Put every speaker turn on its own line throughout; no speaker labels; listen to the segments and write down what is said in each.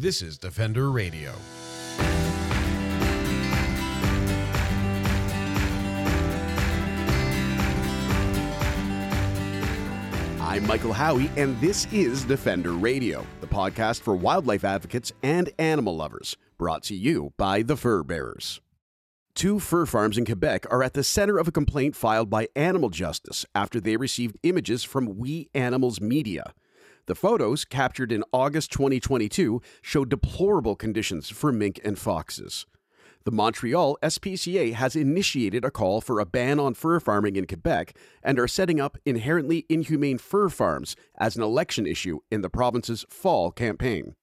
This is Defender Radio.
I'm Michael Howie, and this is Defender Radio, the podcast for wildlife advocates and animal lovers, brought to you by the Fur Bearers. Two fur farms in Quebec are at the center of a complaint filed by Animal Justice after they received images from We Animals Media. The photos, captured in August 2022, show deplorable conditions for mink and foxes. The Montreal SPCA has initiated a call for a ban on fur farming in Quebec and are setting up inherently inhumane fur farms as an election issue in the province's fall campaign.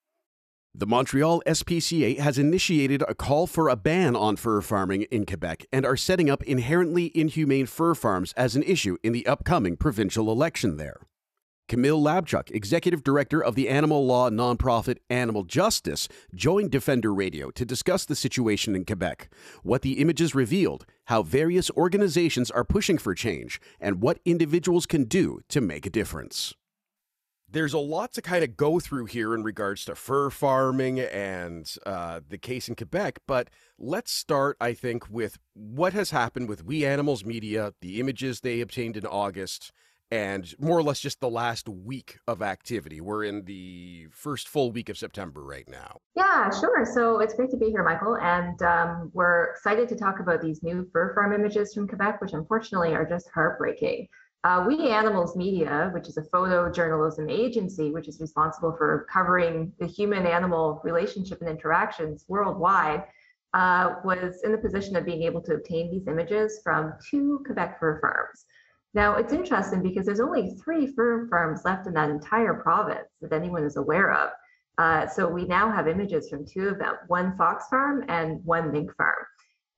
The Montreal SPCA has initiated a call for a ban on fur farming in Quebec and are setting up inherently inhumane fur farms as an issue in the upcoming provincial election there. Camille Labchuk, executive director of the animal law nonprofit Animal Justice, joined Defender Radio to discuss the situation in Quebec, what the images revealed, how various organizations are pushing for change, and what individuals can do to make a difference. There's a lot to kind of go through here in regards to fur farming and uh, the case in Quebec, but let's start, I think, with what has happened with We Animals Media, the images they obtained in August, and more or less just the last week of activity. We're in the first full week of September right now.
Yeah, sure. So it's great to be here, Michael. And um, we're excited to talk about these new fur farm images from Quebec, which unfortunately are just heartbreaking. Uh, we Animals Media, which is a photojournalism agency, which is responsible for covering the human animal relationship and interactions worldwide, uh, was in the position of being able to obtain these images from two Quebec fur farms. Now, it's interesting because there's only three fur farms left in that entire province that anyone is aware of. Uh, so we now have images from two of them, one fox farm and one mink farm.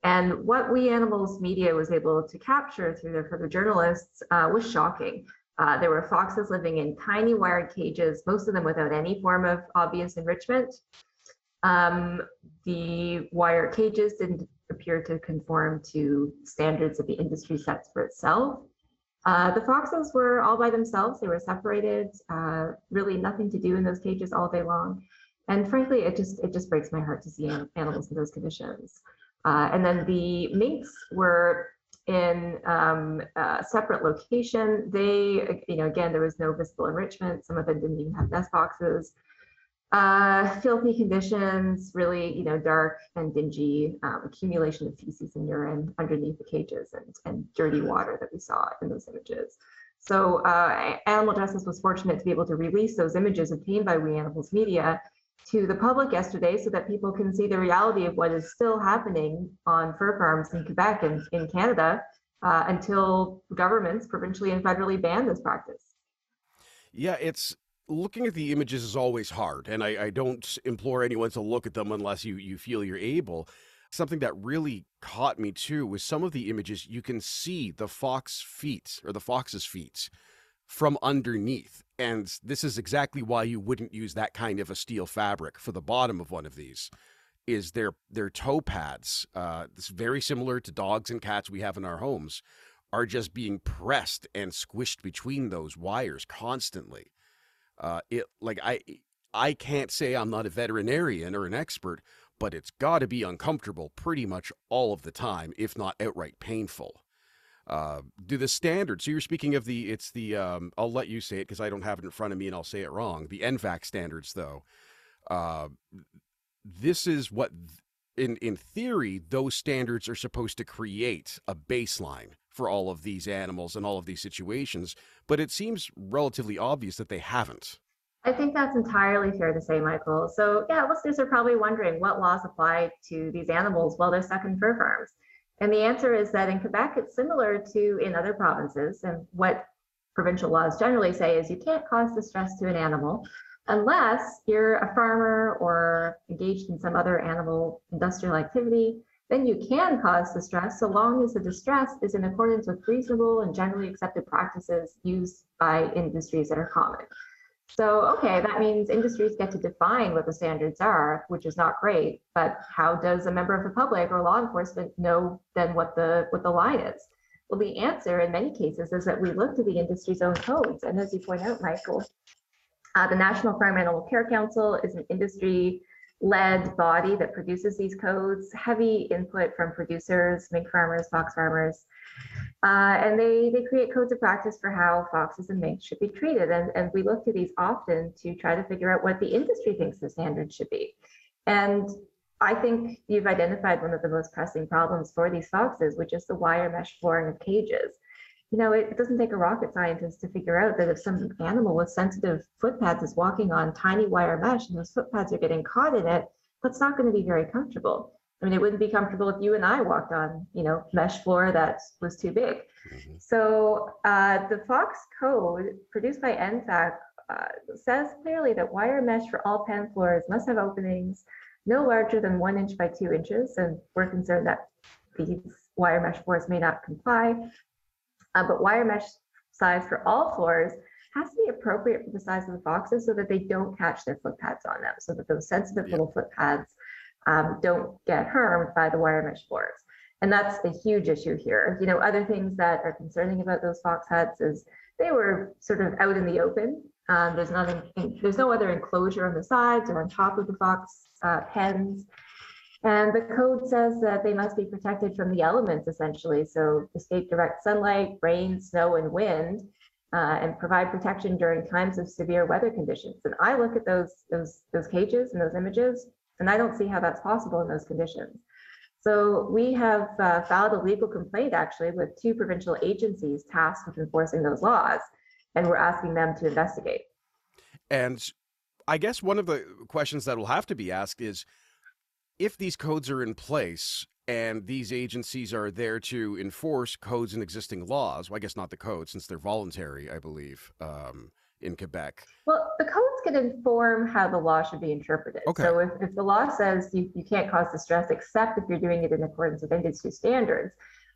And what We Animals Media was able to capture through their photojournalists uh, was shocking. Uh, there were foxes living in tiny wired cages, most of them without any form of obvious enrichment. Um, the wire cages didn't appear to conform to standards that the industry sets for itself. Uh, the foxes were all by themselves. They were separated, uh, really nothing to do in those cages all day long. And frankly, it just it just breaks my heart to see animals in those conditions. Uh, and then the minks were in um, a separate location. They, you know, again, there was no visible enrichment. Some of them didn't even have nest boxes. Uh, filthy conditions, really, you know, dark and dingy, um, accumulation of feces and urine underneath the cages and, and dirty water that we saw in those images. So uh, Animal Justice was fortunate to be able to release those images obtained by We Animals Media to the public yesterday so that people can see the reality of what is still happening on fur farms in Quebec and in Canada uh, until governments provincially and federally ban this practice.
Yeah, it's looking at the images is always hard, and I, I, don't implore anyone to look at them unless you, you feel you're able. Something that really caught me too was some of the images you can see the fox feet or the fox's feet from underneath. And this is exactly why you wouldn't use that kind of a steel fabric for the bottom of one of these. Is their their toe pads? Uh, it's very similar to dogs and cats we have in our homes, are just being pressed and squished between those wires constantly. Uh, it like I I can't say I'm not a veterinarian or an expert, but it's got to be uncomfortable pretty much all of the time, if not outright painful. Uh, do the standards? So you're speaking of the it's the um, I'll let you say it because I don't have it in front of me and I'll say it wrong. The NFACC standards, though, uh, this is what in in theory those standards are supposed to create a baseline for all of these animals and all of these situations, but it seems relatively obvious that they haven't.
I think that's entirely fair to say, Michael. So, yeah, listeners are probably wondering what laws apply to these animals while they're stuck in fur farms. And the answer is that in Quebec, it's similar to in other provinces. And what provincial laws generally say is you can't cause distress to an animal unless you're a farmer or engaged in some other animal industrial activity then you can cause distress so long as the distress is in accordance with reasonable and generally accepted practices used by industries that are common. So, okay, that means industries get to define what the standards are, which is not great. But how does a member of the public or law enforcement know then what the what the line is? Well, the answer in many cases is that we look to the industry's own codes. And as you point out, Michael, Uh, the National Farm Animal Care Council is an industry led body that produces these codes, heavy input from producers, mink farmers, fox farmers. Uh, and they, they create codes of practice for how foxes and minks should be treated. And, and we look to these often to try to figure out what the industry thinks the standards should be. And I think you've identified one of the most pressing problems for these foxes, which is the wire mesh flooring of cages. You know, it, it doesn't take a rocket scientist to figure out that if some animal with sensitive foot pads is walking on tiny wire mesh and those foot pads are getting caught in it, that's not going to be very comfortable. I mean, it wouldn't be comfortable if you and I walked on, you know, mesh floor that was too big. Mm-hmm. So uh, the Fox code produced by NFACC uh, says clearly that wire mesh for all pen floors must have openings no larger than one inch by two inches. And we're concerned that these wire mesh floors may not comply. Uh, but wire mesh size for all floors has to be appropriate for the size of the foxes so that they don't catch their foot pads on them, so that those sensitive yeah. little foot pads um, don't get harmed by the wire mesh floors. And that's a huge issue here. You know, other things that are concerning about those fox huts is they were sort of out in the open. Um, there's nothing, there's no other enclosure on the sides or on top of the fox uh, pens. And the code says that they must be protected from the elements essentially. So escape direct sunlight, rain, snow, and wind, uh, and provide protection during times of severe weather conditions. And I look at those, those, those cages and those images, and I don't see how that's possible in those conditions. So we have uh, filed a legal complaint actually with two provincial agencies tasked with enforcing those laws, and we're asking them to investigate.
And I guess one of the questions that will have to be asked is if these codes are in place and these agencies are there to enforce codes and existing laws, well, I guess not the code since they're voluntary, I believe. Um, in Quebec?
Well, the codes can inform how the law should be interpreted. Okay. So if, if the law says you, you can't cause distress except if you're doing it in accordance with industry standards,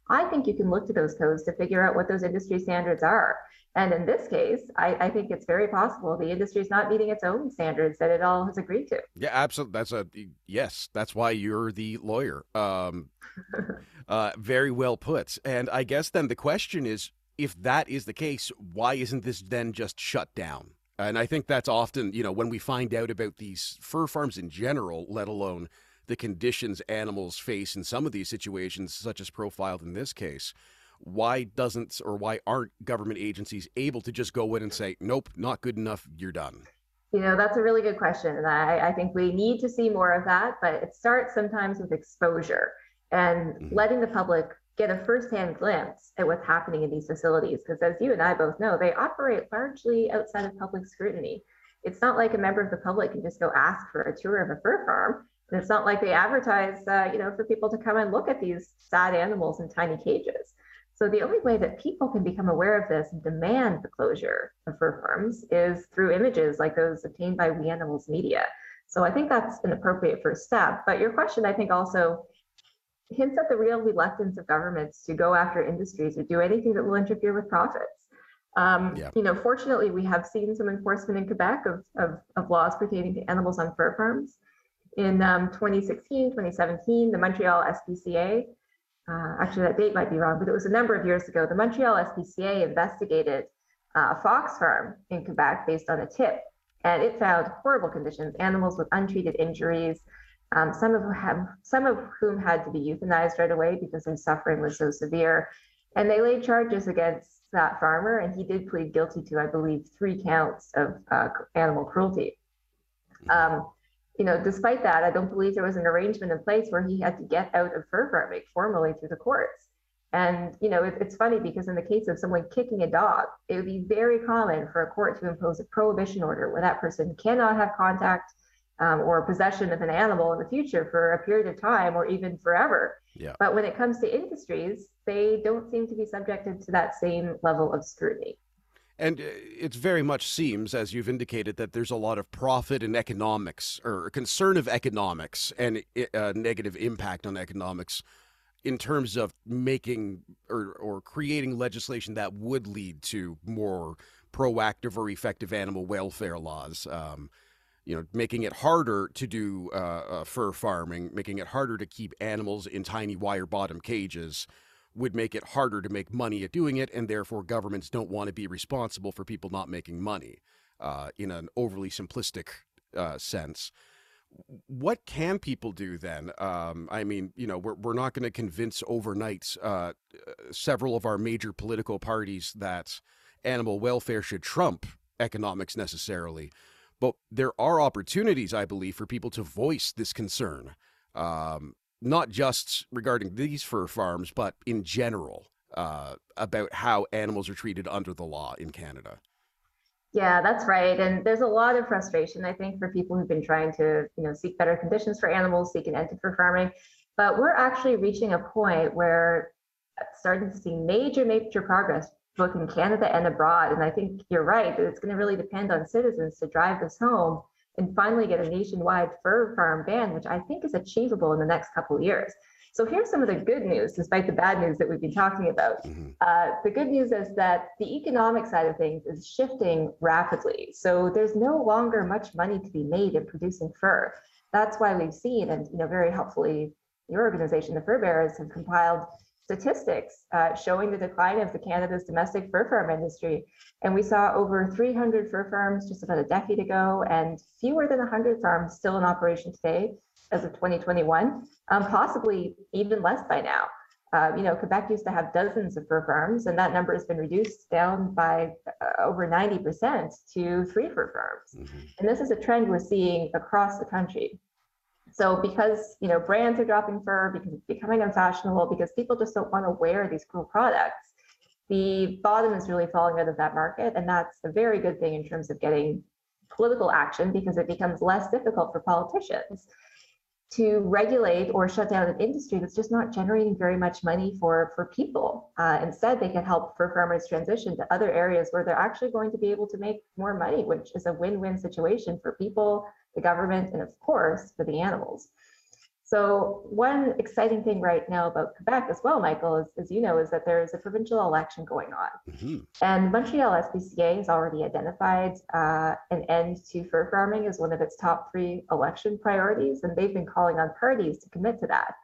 I think you can look to those codes to figure out what those industry standards are. And in this case, I, I think it's very possible the industry is not meeting its own standards that it all has agreed to.
Yeah, absolutely. That's a yes. That's why you're the lawyer. Um, uh, very well put. And I guess then the question is, if that is the case, why isn't this then just shut down? And I think that's often, you know, when we find out about these fur farms in general, let alone the conditions animals face in some of these situations, such as profiled in this case, why doesn't or why aren't government agencies able to just go in and say, nope, not good enough, you're done?
You know, that's a really good question. And I, I think we need to see more of that, but it starts sometimes with exposure and mm-hmm. letting the public get a firsthand glimpse at what's happening in these facilities. Because as you and I both know, they operate largely outside of public scrutiny. It's not like a member of the public can just go ask for a tour of a fur farm. And it's not like they advertise, uh, you know, for people to come and look at these sad animals in tiny cages. So the only way that people can become aware of this and demand the closure of fur farms is through images like those obtained by We Animals Media. So I think that's an appropriate first step. But your question, I think, also hints at the real reluctance of governments to go after industries or do anything that will interfere with profits. Um, yeah. You know, fortunately, we have seen some enforcement in Quebec of, of, of laws pertaining to animals on fur farms. In um, 2016, 2017, the Montreal SPCA, uh, actually that date might be wrong, but it was a number of years ago, the Montreal SPCA investigated uh, a fox farm in Quebec based on a tip, and it found horrible conditions, animals with untreated injuries, um, some of whom have, some of whom had to be euthanized right away because their suffering was so severe. And they laid charges against that farmer, and he did plead guilty to, I believe, three counts of uh, animal cruelty. Um, you know, despite that, I don't believe there was an arrangement in place where he had to get out of fur farming formally through the courts. And you know, it, it's funny because in the case of someone kicking a dog, it would be very common for a court to impose a prohibition order where that person cannot have contact um, or possession of an animal in the future for a period of time or even forever. Yeah. But when it comes to industries, they don't seem to be subjected to that same level of scrutiny.
And uh, it very much seems, as you've indicated, that there's a lot of profit and economics or concern of economics and uh, negative impact on economics in terms of making or, or creating legislation that would lead to more proactive or effective animal welfare laws. Um, you know, making it harder to do uh, uh, fur farming, making it harder to keep animals in tiny wire bottom cages would make it harder to make money at doing it, and therefore governments don't want to be responsible for people not making money. uh, in an overly simplistic uh, sense. What can people do then? Um, I mean, you know, we're, we're not going to convince overnight uh, several of our major political parties that animal welfare should trump economics necessarily. But there are opportunities, I believe, for people to voice this concern, um, not just regarding these fur farms, but in general uh, about how animals are treated under the law in Canada.
Yeah, that's right. And there's a lot of frustration, I think, for people who've been trying to, you know, seek better conditions for animals, seek an end to fur farming. But we're actually reaching a point where starting to see major, major progress both in Canada and abroad. And I think you're right that it's going to really depend on citizens to drive this home and finally get a nationwide fur farm ban, which I think is achievable in the next couple of years. So here's some of the good news, despite the bad news that we've been talking about. Mm-hmm. Uh, the good news is that the economic side of things is shifting rapidly. So there's no longer much money to be made in producing fur. That's why we've seen, and you know, very helpfully, your organization, the Fur Bearers, have compiled statistics uh, showing the decline of the Canada's domestic fur farm industry. And we saw over 300 fur farms just about a decade ago, and fewer than 100 farms still in operation today as of 2021, um, possibly even less by now. Uh, you know, Quebec used to have dozens of fur farms, and that number has been reduced down by uh, over 90% to three fur farms. Mm-hmm. And this is a trend we're seeing across the country. So because you know brands are dropping fur, because it's becoming unfashionable, because people just don't want to wear these cool products, the bottom is really falling out of that market, and that's a very good thing in terms of getting political action because it becomes less difficult for politicians to regulate or shut down an industry that's just not generating very much money fur for people. Uh, instead, they can help for farmers transition to other areas where they're actually going to be able to make more money, which is a win-win situation for people, the government, and of course for the animals. So one exciting thing right now about Quebec as well, Michael, is, as you know, is that there is a provincial election going on. Mm-hmm. And Montreal SPCA has already identified uh, an end to fur farming as one of its top three election priorities, and they've been calling on parties to commit to that.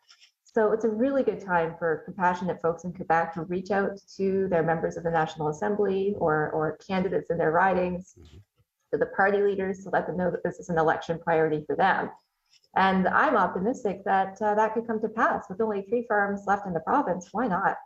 So it's a really good time for compassionate folks in Quebec to reach out to their members of the National Assembly or, or candidates in their ridings, mm-hmm. To the party leaders to let them know that this is an election priority for them. And I'm optimistic that uh, that could come to pass with only three farms left in the province. Why not?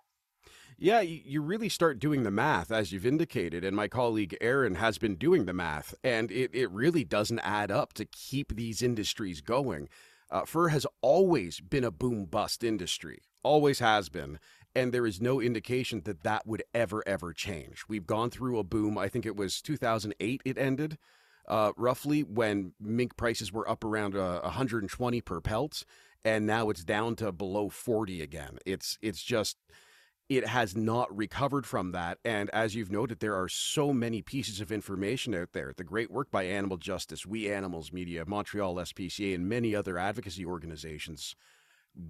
Yeah, you really start doing the math, as you've indicated, and my colleague Aaron has been doing the math, and it, it really doesn't add up to keep these industries going. Uh, fur has always been a boom bust industry, always has been, and there is no indication that that would ever, ever change. We've gone through a boom, I think it was 2008 it ended uh, roughly when mink prices were up around uh, 120 per pelt, and now it's down to below 40 again. It's it's just it has not recovered from that. And as you've noted, there are so many pieces of information out there. The great work by Animal Justice, We Animals Media, Montreal SPCA, and many other advocacy organizations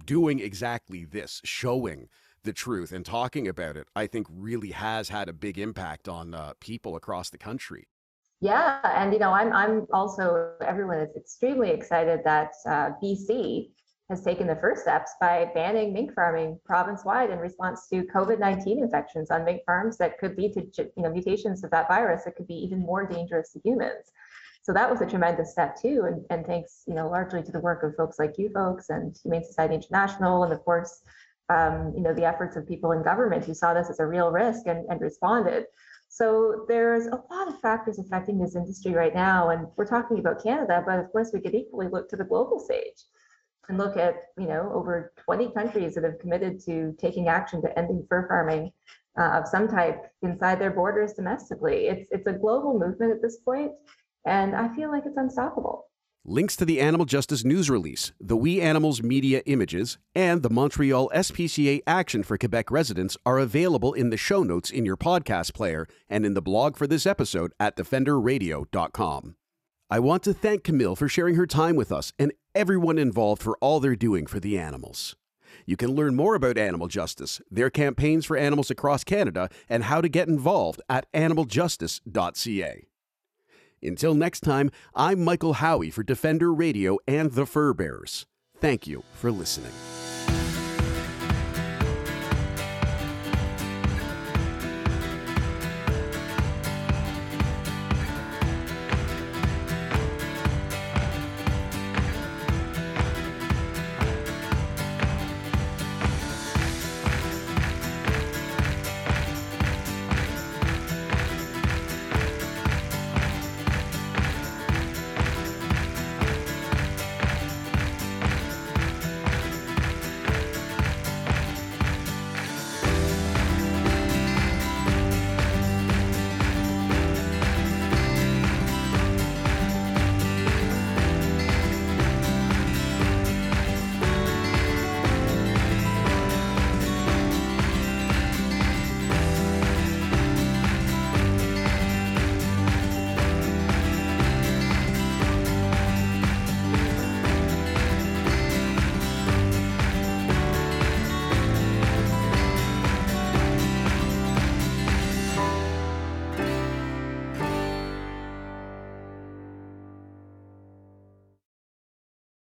doing exactly this, showing the truth and talking about it, I think really has had a big impact on uh, people across the country.
Yeah, and you know, I'm I'm also everyone is extremely excited that uh, BC has taken the first steps by banning mink farming province-wide in response to COVID-19 infections on mink farms that could lead to you know mutations of that virus that could be even more dangerous to humans. So that was a tremendous step too, and, and thanks you know largely to the work of folks like you folks and Humane Society International, and of course um, you know the efforts of people in government who saw this as a real risk and, and responded. So there's a lot of factors affecting this industry right now. And we're talking about Canada, but of course we could equally look to the global stage and look at, you know, over 20 countries that have committed to taking action to ending fur farming uh, of some type inside their borders domestically. It's it's a global movement at this point, and I feel like it's unstoppable.
Links to the Animal Justice News release, the We Animals media images, and the Montreal SPCA action for Quebec residents are available in the show notes in your podcast player and in the blog for this episode at defenderradio.com. I want to thank Camille for sharing her time with us and everyone involved for all they're doing for the animals. You can learn more about animal justice, their campaigns for animals across Canada, and how to get involved at animaljustice.ca. Until next time, I'm Michael Howie for Defender Radio and the Fur Bearers. Thank you for listening.